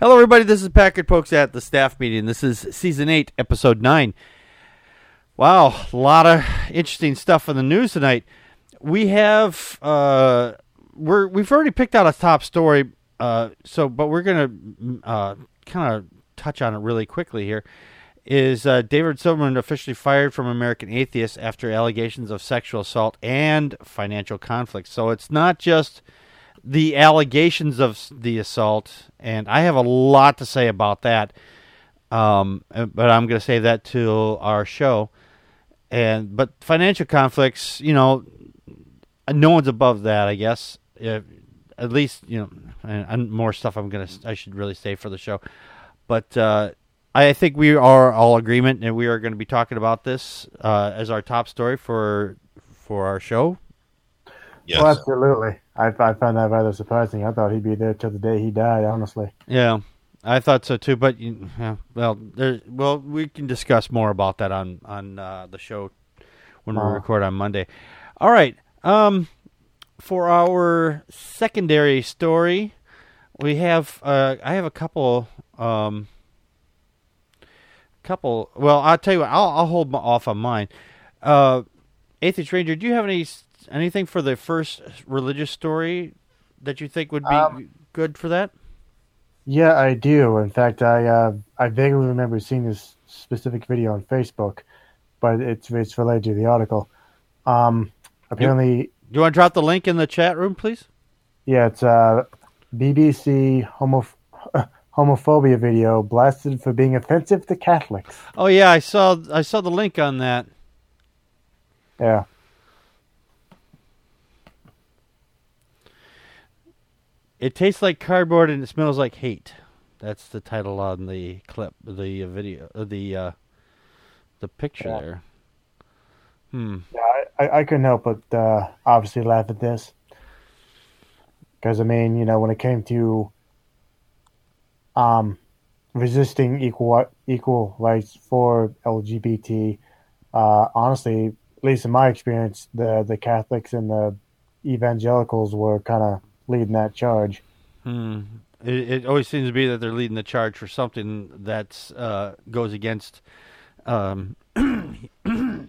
Hello, everybody. This is Packard Pokes at the staff meeting. This is season eight, episode nine. Wow, a lot of interesting stuff in the news tonight. We have uh, we're we've already picked out a top story. Uh, so, but we're gonna uh, kind of touch on it really quickly here. Is uh, David Silverman officially fired from American Atheist after allegations of sexual assault and financial conflict? So it's not just the allegations of the assault, and I have a lot to say about that. Um, uh, but I'm going to say that to our show. And but financial conflicts, you know, no one's above that, I guess. If, at least you know, and, and, more stuff I'm gonna I should really say for the show. But uh, I think we are all agreement, and we are going to be talking about this uh, as our top story for for our show. Yes. Well, absolutely. I, I found that rather surprising. I thought he'd be there till the day he died. Honestly. Yeah, I thought so too. But yeah, well, there, well, we can discuss more about that on on uh, the show when uh-huh. we record on Monday. All right. Um, for our secondary story, we have uh, I have a couple um, couple. Well, I'll tell you what. I'll I'll hold off on mine. Uh, Atheist Ranger, do you have any anything for the first religious story that you think would be um, good for that? Yeah, I do. In fact, I uh, I vaguely remember seeing this specific video on Facebook, but it's it's related to the article. Um, apparently, do you want to drop the link in the chat room, please? Yeah, it's a uh, BBC homo, homophobia video blasted for being offensive to Catholics. Oh yeah, I saw I saw the link on that. Yeah. It tastes like cardboard and it smells like hate. That's the title on the clip, the video, uh, the uh, the picture yeah. there. Hmm. Yeah, I, I couldn't help but uh, obviously laugh at this because I mean, you know, when it came to um, resisting equal equal rights for LGBT, uh, honestly, at least in my experience, the the Catholics and the evangelicals were kind of leading that charge. Hmm. It, it, always seems to be that they're leading the charge for something that uh, goes against, um,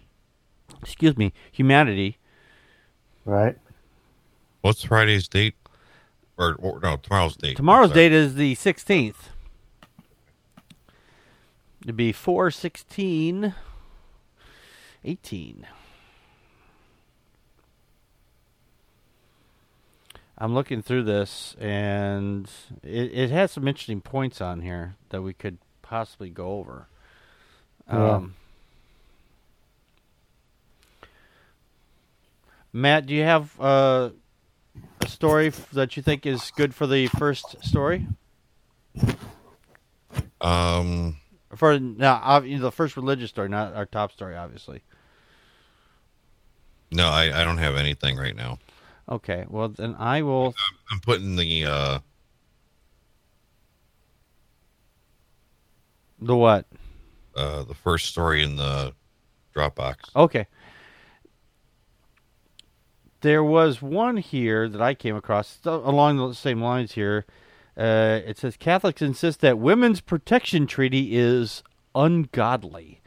excuse me, humanity. Right. What's Friday's date? Or, or no, tomorrow's date. Tomorrow's date is the 16th. It'd be 4 16 18. I'm looking through this, and it, it has some interesting points on here that we could possibly go over. Yeah. Um, Matt, do you have uh, a story that you think is good for the first story? Um, for now, the first religious story, not our top story, obviously. No, I, I don't have anything right now. Okay, well then I will. I'm putting the uh the what? Uh, the first story in the Dropbox. Okay. There was one here that I came across along the same lines here. Uh, it says Catholics insist that women's protection treaty is ungodly.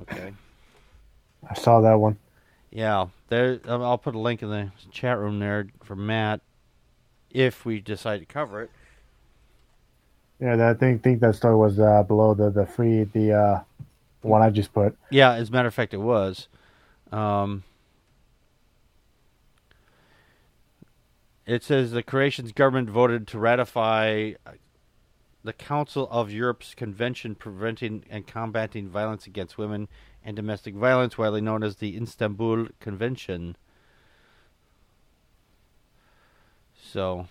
Okay. I saw that one. Yeah, there. Um, I'll put a link in the chat room there for Matt if we decide to cover it. Yeah, I think think that story was uh, below the the free the uh, one I just put. Yeah, as a matter of fact, it was. Um, it says the Croatian government voted to ratify the Council of Europe's Convention preventing and combating violence against women and domestic violence, widely known as the Istanbul Convention. So.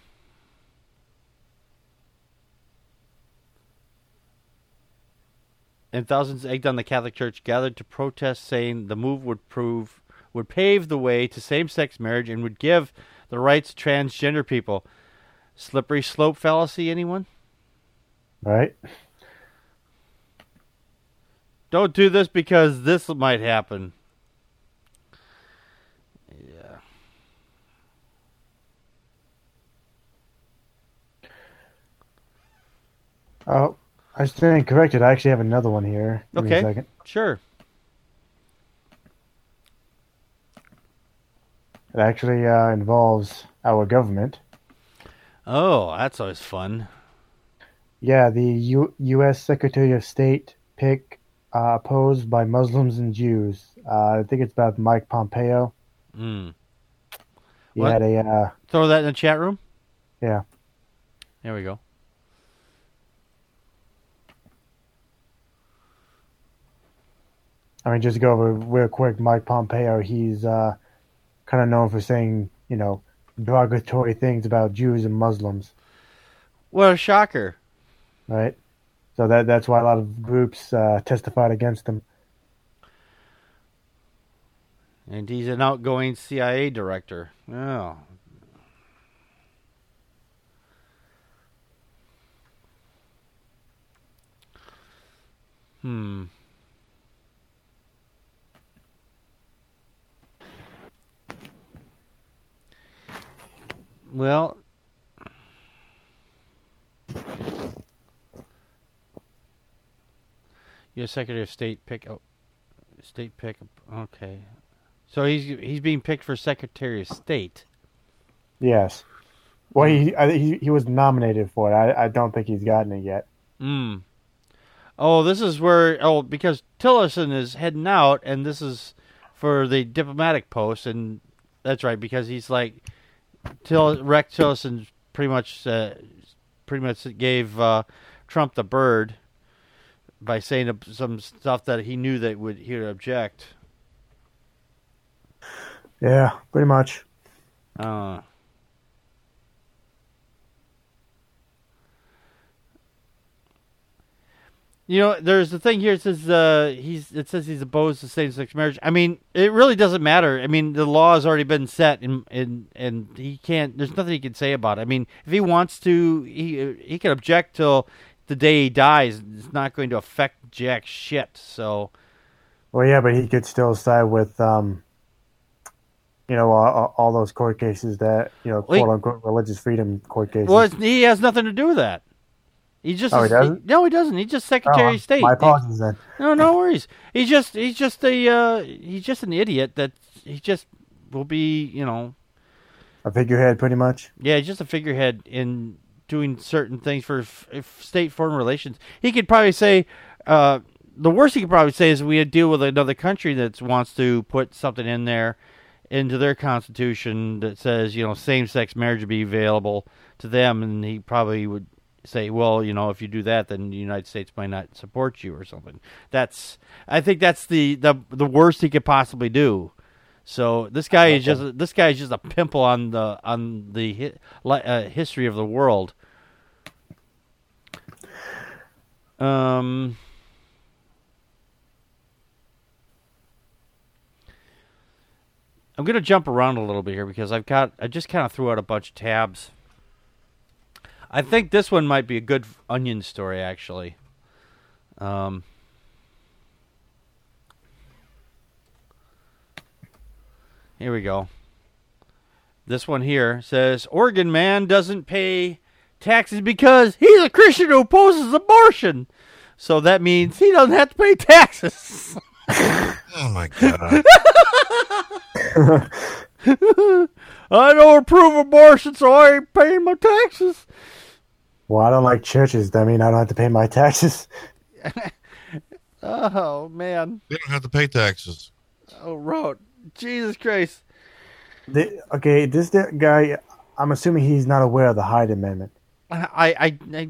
And thousands egged on the Catholic Church gathered to protest, saying the move would prove would pave the way to same-sex marriage and would give the rights to transgender people. Slippery slope fallacy, anyone? Right. Don't do this because this might happen. Yeah. Oh, I stand corrected. I actually have another one here. Give Okay. second. Sure. It actually uh, involves our government. Oh, that's always fun. Yeah, the U- U.S. Secretary of State pick uh, opposed by Muslims and Jews. Uh, I think it's about Mike Pompeo. Mm. He What? had a uh, Throw that in the chat room. yeah. There we go. I mean, just to go over real quick, Mike Pompeo. He's uh, kind of known for saying you know derogatory things about Jews and Muslims, What a shocker. Right? So that that's why a lot of groups uh, testified against him. And he's an outgoing CIA director. Oh. Hmm. Well, your Secretary of State pick. Oh, state pick. Okay. So he's he's being picked for Secretary of State. Yes. Well, he I, he he was nominated for it. I I don't think he's gotten it yet. Mm. Oh, this is where oh because Tillerson is heading out, and this is for the diplomatic post, and that's right because he's like Till Rex Tillerson pretty much uh, pretty much gave uh, Trump the bird by saying some stuff that he knew that would he would object. Yeah, pretty much. Uh, you know, there's the thing here. It says uh, he's. It says he's opposed to same-sex marriage. I mean, it really doesn't matter. I mean, the law has already been set, and and and he can't. There's nothing he can say about it. I mean, if he wants to, he he can object till the day he dies. It's not going to affect jack shit. So. Well, yeah, but he could still side with, um, you know, all, all those court cases that you know, Well, he- quote unquote, religious freedom court cases. Well, he has nothing to do with that. He just Oh, he doesn't? no, he doesn't. He's just Oh, Secretary of State. My apologies then. No, no worries. He's just he's just a uh, he's just an idiot that he just will be you know A figurehead, pretty much. yeah he's just a figurehead in doing certain things for f- state foreign relations. He could probably say uh, the worst he could probably say is we deal with another country that wants to put something in there into their constitution that says you know same sex marriage would be available to them, and he probably would say, well, you know, if you do that, then the United States might not support you or something. That's I think that's the the the worst he could possibly do. So this guy is just this guy is just a pimple on the on the hi, uh, history of the world. Um. I'm gonna jump around a little bit here because I've got I just kind of threw out a bunch of tabs. I think this one might be a good onion story, actually. Um, here we go. This one here says Oregon man doesn't pay taxes because he's a Christian who opposes abortion. So that means he doesn't have to pay taxes. Oh my god. I don't approve abortion, so I ain't paying my taxes. Well, I don't like churches. That mean I don't have to pay my taxes. Oh man. they don't have to pay taxes. Oh, road. Jesus Christ. The, okay, this guy, I'm assuming he's not aware of the Hyde Amendment. I, I, I,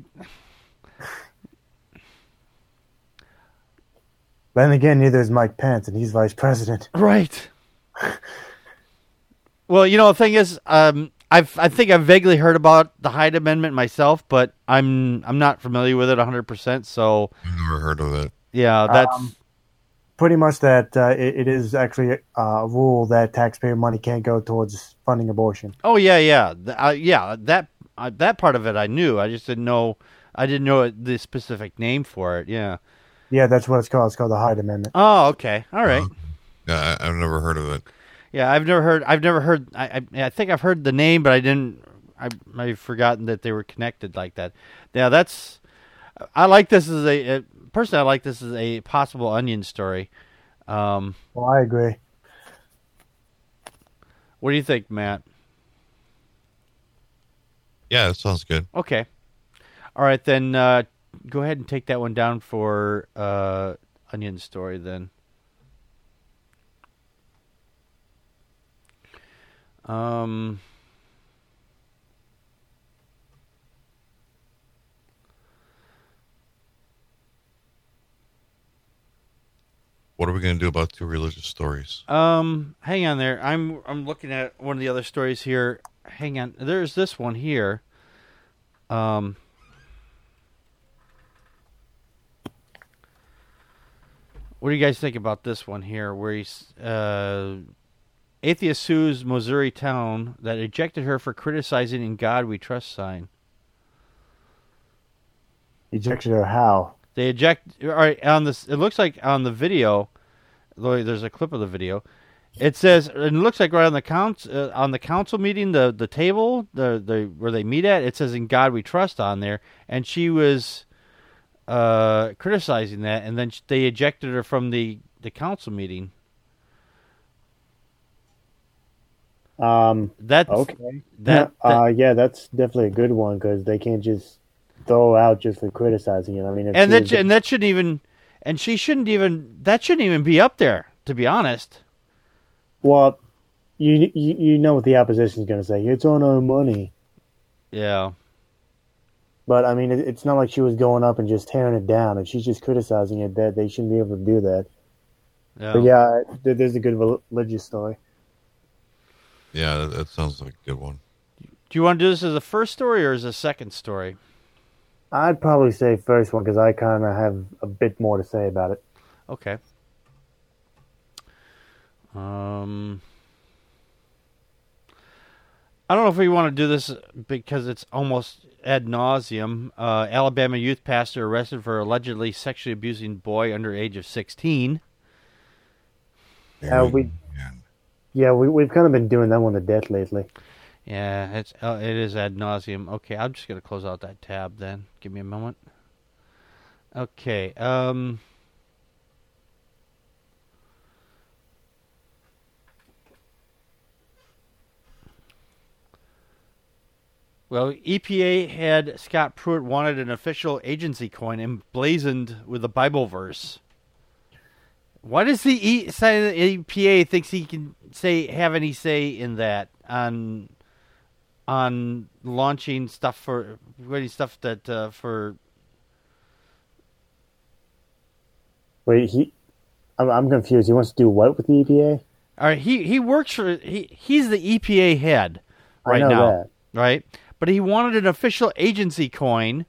Then again, neither is Mike Pence, and he's vice president. right. well, you know, the thing is, um, I've, I think I've vaguely heard about the Hyde Amendment myself, but I'm, I'm not familiar with it 100%. So, I've never heard of it. yeah, that's, Um, Pretty much that uh, it, it is actually a rule that taxpayer money can't go towards funding abortion. oh yeah, yeah, Th- uh, yeah. That, uh, that part of it I knew. I just didn't know. I didn't know it- the specific name for it. Yeah. Yeah, that's what it's called. It's called the Hyde Amendment. Oh, okay. All right. Yeah, I, I've never heard of it. Yeah, I've never heard. I've never heard. I, I I think I've heard the name, but I didn't. I I've forgotten that they were connected like that. Yeah, that's. I like this as a, a personally. I like this as a possible onion story. Um, Well, I agree. what do you think, Matt? Yeah, that sounds good. Okay. All right, then uh, go ahead and take that one down for uh, onion story. Then. Um. What are we going to do about two religious stories? Um, hang on there. I'm I'm looking at one of the other stories here. Hang on. There's this one here. Um What do you guys think about this one here where he's uh atheist sues Missouri town that ejected her for criticizing in God we trust sign. Ejected her how? They eject. All right, on this, it looks like on the video. There's a clip of the video. It says and it looks like right on the count uh, on the council meeting, the the table, the the where they meet at. It says "In God We Trust" on there, and she was uh, criticizing that, and then they ejected her from the the council meeting. Um. That's Okay. That, that- uh, yeah, that's definitely a good one because they can't just throw out just for criticizing it. I mean, and that and that shouldn't even, and she shouldn't even. That shouldn't even be up there. To be honest. well, you you you know what the opposition's going to say. It's on our money. Yeah. But I mean, it, it's not like she was going up and just tearing it down. If she's just criticizing it, that they shouldn't be able to do that. Yeah. But yeah, there- there's a good religious story. Yeah, that, that sounds like a good one. Do you want to do this as a first story or as a second story? I'd probably say first one because I kind of have a bit more to say about it. Okay. Um, I don't know if we want to do this because it's almost ad nauseum. Uh, Alabama youth pastor arrested for allegedly sexually abusing boy under age of 16. Uh, we- Yeah, we we've kind of been doing that one to death lately. Yeah, it's uh, it is ad nauseum. Okay, I'm just gonna close out that tab then. Give me a moment. Okay. Um. Well, EPA had Scott Pruitt wanted an official agency coin emblazoned with a Bible verse. Why does the the EPA thinks he can say have any say in that on on launching stuff for getting stuff that uh, for Wait, he, I'm, I'm confused. He wants to do what with the EPA? all right he he works for he he's the EPA head right now that. right but he wanted an official agency coin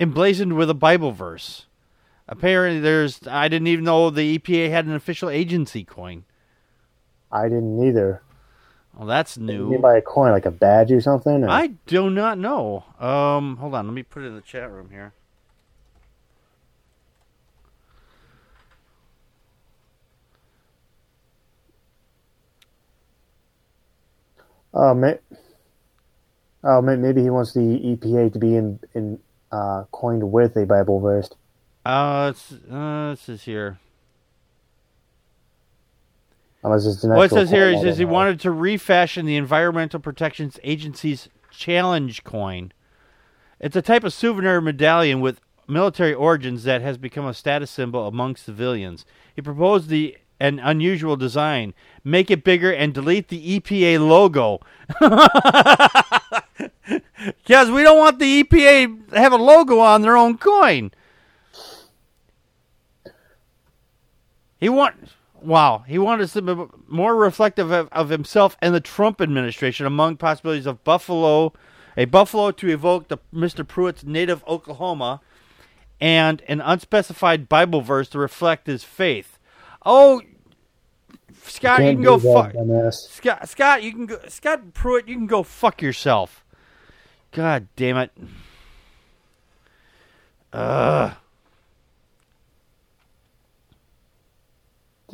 emblazoned with a Bible verse. Apparently, there's I didn't even know the EPA had an official agency coin. I didn't either. Well, that's You new. mean by a coin, like a badge or something? or- I do not know. Um, hold on, let me put it in the chat room here. Oh, may, oh, maybe he wants the EPA to be in in uh, coined with a Bible verse. Uh, it's uh, this is here. Unless it's Well, it says here, coin, it I says he wanted to refashion the Environmental Protection Agency's challenge coin. It's a type of souvenir medallion with military origins that has become a status symbol among civilians. He proposed the an unusual design, make it bigger and delete the EPA logo. Because we don't want the EPA to have a logo on their own coin. He want wow. He wanted something more reflective of, of himself and the Trump administration among possibilities of Buffalo, a buffalo to evoke the Mr. Pruitt's native Oklahoma, and an unspecified Bible verse to reflect his faith. Oh, Scott, you Can't can go fuck. Scott, Scott, you can go. Scott Pruitt, you can go fuck yourself. God damn it. Ugh.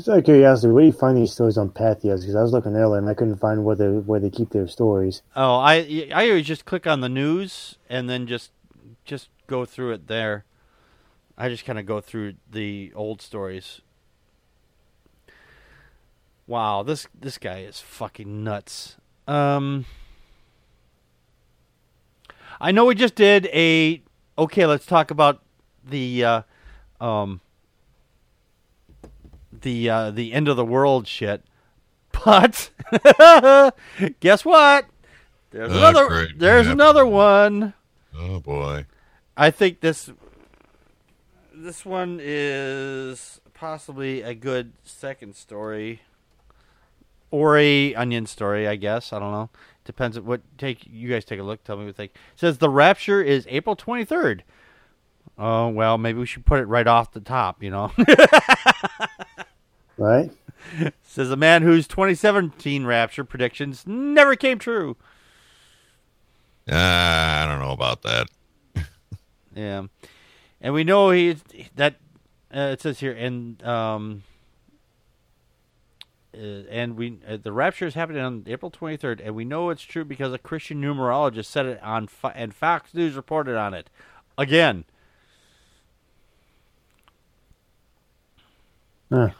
Just out of curiosity, where do you find these stories on Patheos? Because I was looking earlier and I couldn't find where they where they keep their stories. Oh, I I always just click on the news and then just just go through it there. I just kind of go through the old stories. Wow, this this guy is fucking nuts. Um, I know we just did a. Okay, let's talk about the uh, um the uh, the end of the world shit. But guess what? There's Oh, another. great. There's Yeah. another one. Oh boy. I think this this one is possibly a good second story or a onion story. I guess I don't know. Depends on what take you guys take a look. Tell me what you think. It says the rapture is April twenty third. Oh well, maybe we should put it right off the top. You know. Right? Says a man whose 2017 rapture predictions never came true. Ah, I don't know about that. Yeah, and we know he that uh, it says here, and um, uh, and we uh, the rapture is happening on April 23rd, and we know it's true because a Christian numerologist said it on Fo- and Fox News reported on it again. Huh.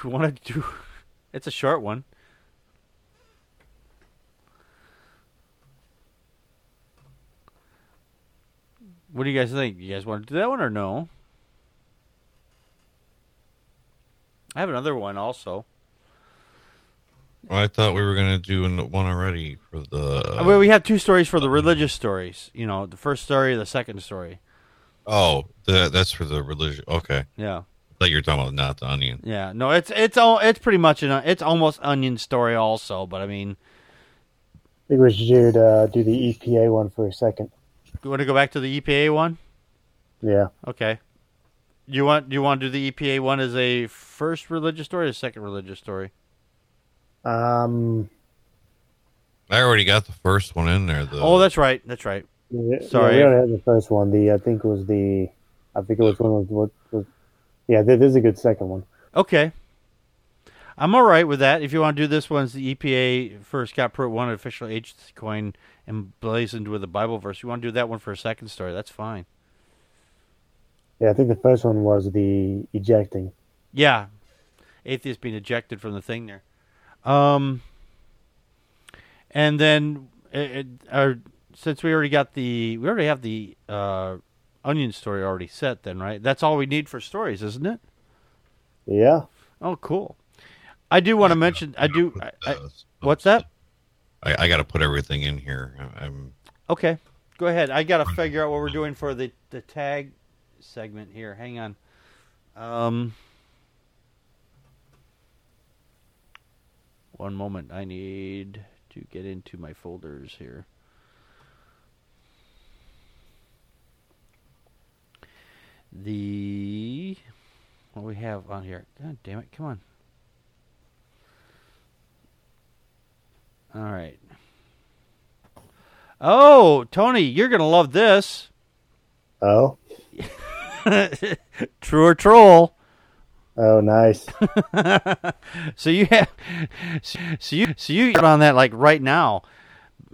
Do you want to do? It's a short one. What do you guys think? You guys want to do that one or no? I have another one also. Well, I thought we were gonna do one already for the. Uh, well, we have two stories for the religious stories. You know, the first story, the second story. oh, the, that's for the religion. Okay, Yeah, thought you were talking about not the onion. yeah. No, it's it's all it's pretty much an it's almost onion story also. But I mean, I think we should uh, do the EPA one for a second. you want to go back to the EPA one? Yeah. Okay. You want you want to do the EPA one as a first religious story or a second religious story? Um, I already got the first one in there. Though. Oh, that's right. That's right. yeah, Sorry. Yeah, we already had the first one. The I think it was the. I think it was one of what was. Yeah, this is a good second one. Okay. I'm all right with that. If you want to do this one, as the EPA first got put one official agency coin emblazoned with a Bible verse. You want to do that one for a second story? That's fine. Yeah, I think the first one was the ejecting. Yeah, atheist being ejected from the thing there. Um, and then it, it, our, since we already got the we already have the uh, onion story already set, then right? That's all we need for stories, isn't it? Yeah. Oh, cool. I do want to mention. I do. I, I, what's that? I, I got to put everything in here. I- I'm Okay, go ahead. I got to figure out what we're doing for the the tag segment here. Hang on. Um, one moment. I need to get into my folders here. The what we have on here. God damn it! Come on. All right. Oh, Tony, you're gonna love this. Oh. True or troll? Oh, nice. So you have, so you, so you on that like right now,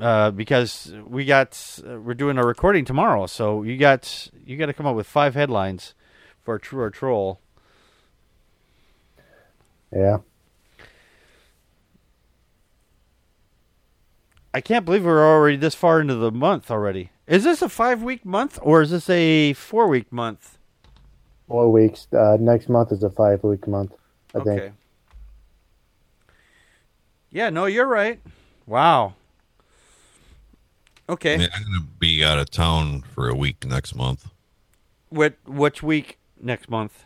uh, because we got uh, we're doing a recording tomorrow. So you got you got to come up with five headlines for true or troll. Yeah. I can't believe we're already this far into the month already. Is this a five week month or is this a four week month? Four weeks. Uh, next month is a five week month. I think. Yeah, no, you're right. Wow. Okay. I'm gonna be out of town for a week next month. What which week next month?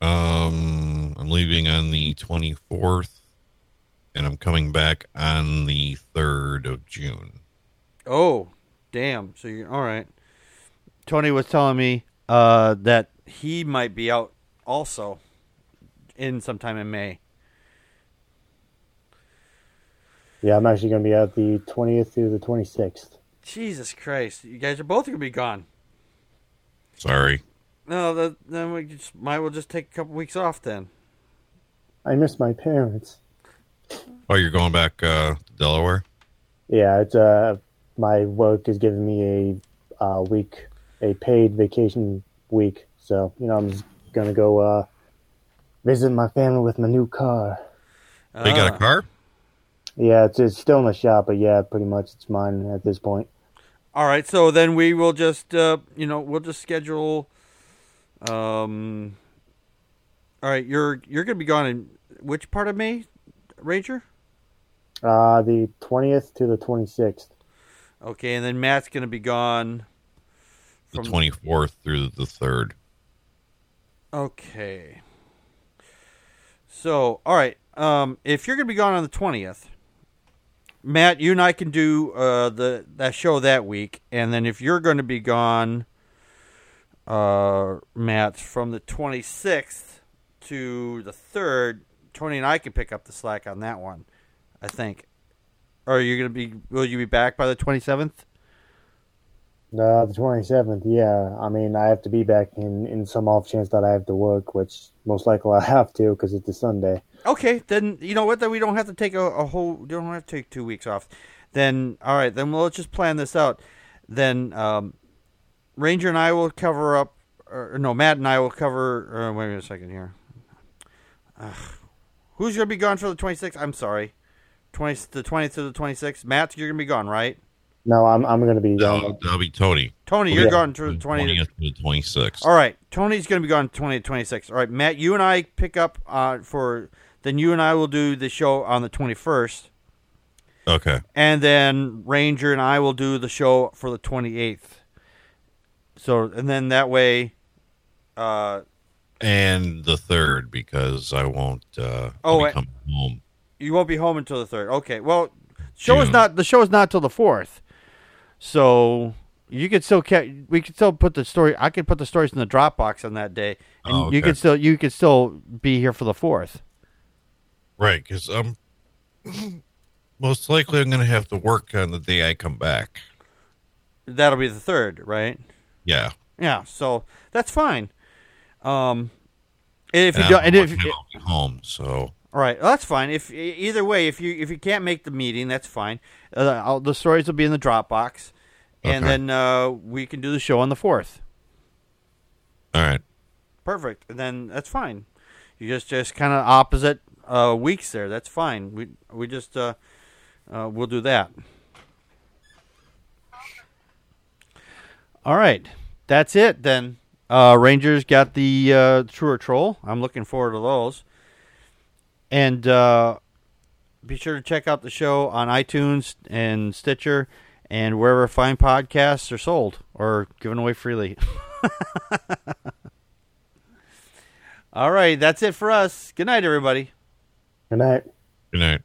Um, I'm leaving on the 24th, and I'm coming back on the 3rd of June. Oh, damn. So you're all right. Tony was telling me uh, that he might be out also in sometime in May. Yeah, I'm actually going to be out the 20th through the 26th. Jesus Christ, you guys are both gonna be gone. Sorry. No, the, then we just might well just take a couple weeks off then. I miss my parents. Oh, you're going back uh, to Delaware? Yeah, it's uh, my work is giving me a uh, week a paid vacation week. So you know, I'm just gonna go uh, visit my family with my new car. They got a Uh, car? Yeah, it's, it's still in the shop, but yeah, pretty much it's mine at this point. All right, so then we will just, uh, you know, we'll just schedule. Um. All right, you're you're gonna be gone in which part of May, Ranger? Uh, the twentieth to the twenty sixth. Okay, and then Matt's gonna be gone. The 24th through the 3rd. Okay. So, all right. Um, if you're gonna be gone on the twentieth, Matt, you and I can do uh, the that show that week, and then if you're going to be gone, uh, Matt, from the 26th to the 3rd, Tony and I can pick up the slack on that one. I think. Or are you going to be? Will you be back by the 27th? No, the 27th, yeah. I mean, I have to be back in, in some off chance that I have to work, which most likely I have to because it's a Sunday. Okay, then you know what? Then we don't have to take a, a whole, we don't have to take two weeks off. Then, all right, then we'll just plan this out. Then um, Ranger and I will cover up, or no, Matt and I will cover, uh, wait a second here. Who's going to be gone for the 26th? I'm sorry. 20, the 20th to the 26th. Matt, you're going to be gone, right? No, I'm I'm gonna be No, gone. that'll be Tony. Tony, you're Yeah. gone to the The twenty. 20th to the 26th. All right, Tony's going to be gone 20 to 26. All right, Matt, you and I pick up uh, for then you and I will do the show on the 21st, Okay. and then Ranger and I will do the show for the 28th. So and then that way, uh, And the 3rd because I won't uh, Oh, I'll wait. home. you won't be home until the third. Okay, well, show is not the show is not till the fourth, so you could still ca- we could still put the story. I could put the stories in the Dropbox on that day, and Oh, you okay. could still you could still be here for the fourth. Right, because I'm most likely I'm going to have to work on the day I come back. That'll be the third, right? Yeah. Yeah, so that's fine. Um, if you And don't, and if working, I'll be home, so all right, well, that's fine. If either way, if you if you can't make the meeting, that's fine. Uh, the stories will be in the Dropbox, and Okay. then uh, we can do the show on the fourth. all right. Perfect, and then that's fine. You just just kind of opposite uh, weeks there. That's fine. We we just uh, uh, we'll do that. All right, that's it then. Uh, Rangers got the uh, True or Troll. I'm looking forward to those. And uh, be sure to check out the show on iTunes and Stitcher and wherever fine podcasts are sold or given away freely. All right, that's it for us. Good night, everybody. Good night. Good night.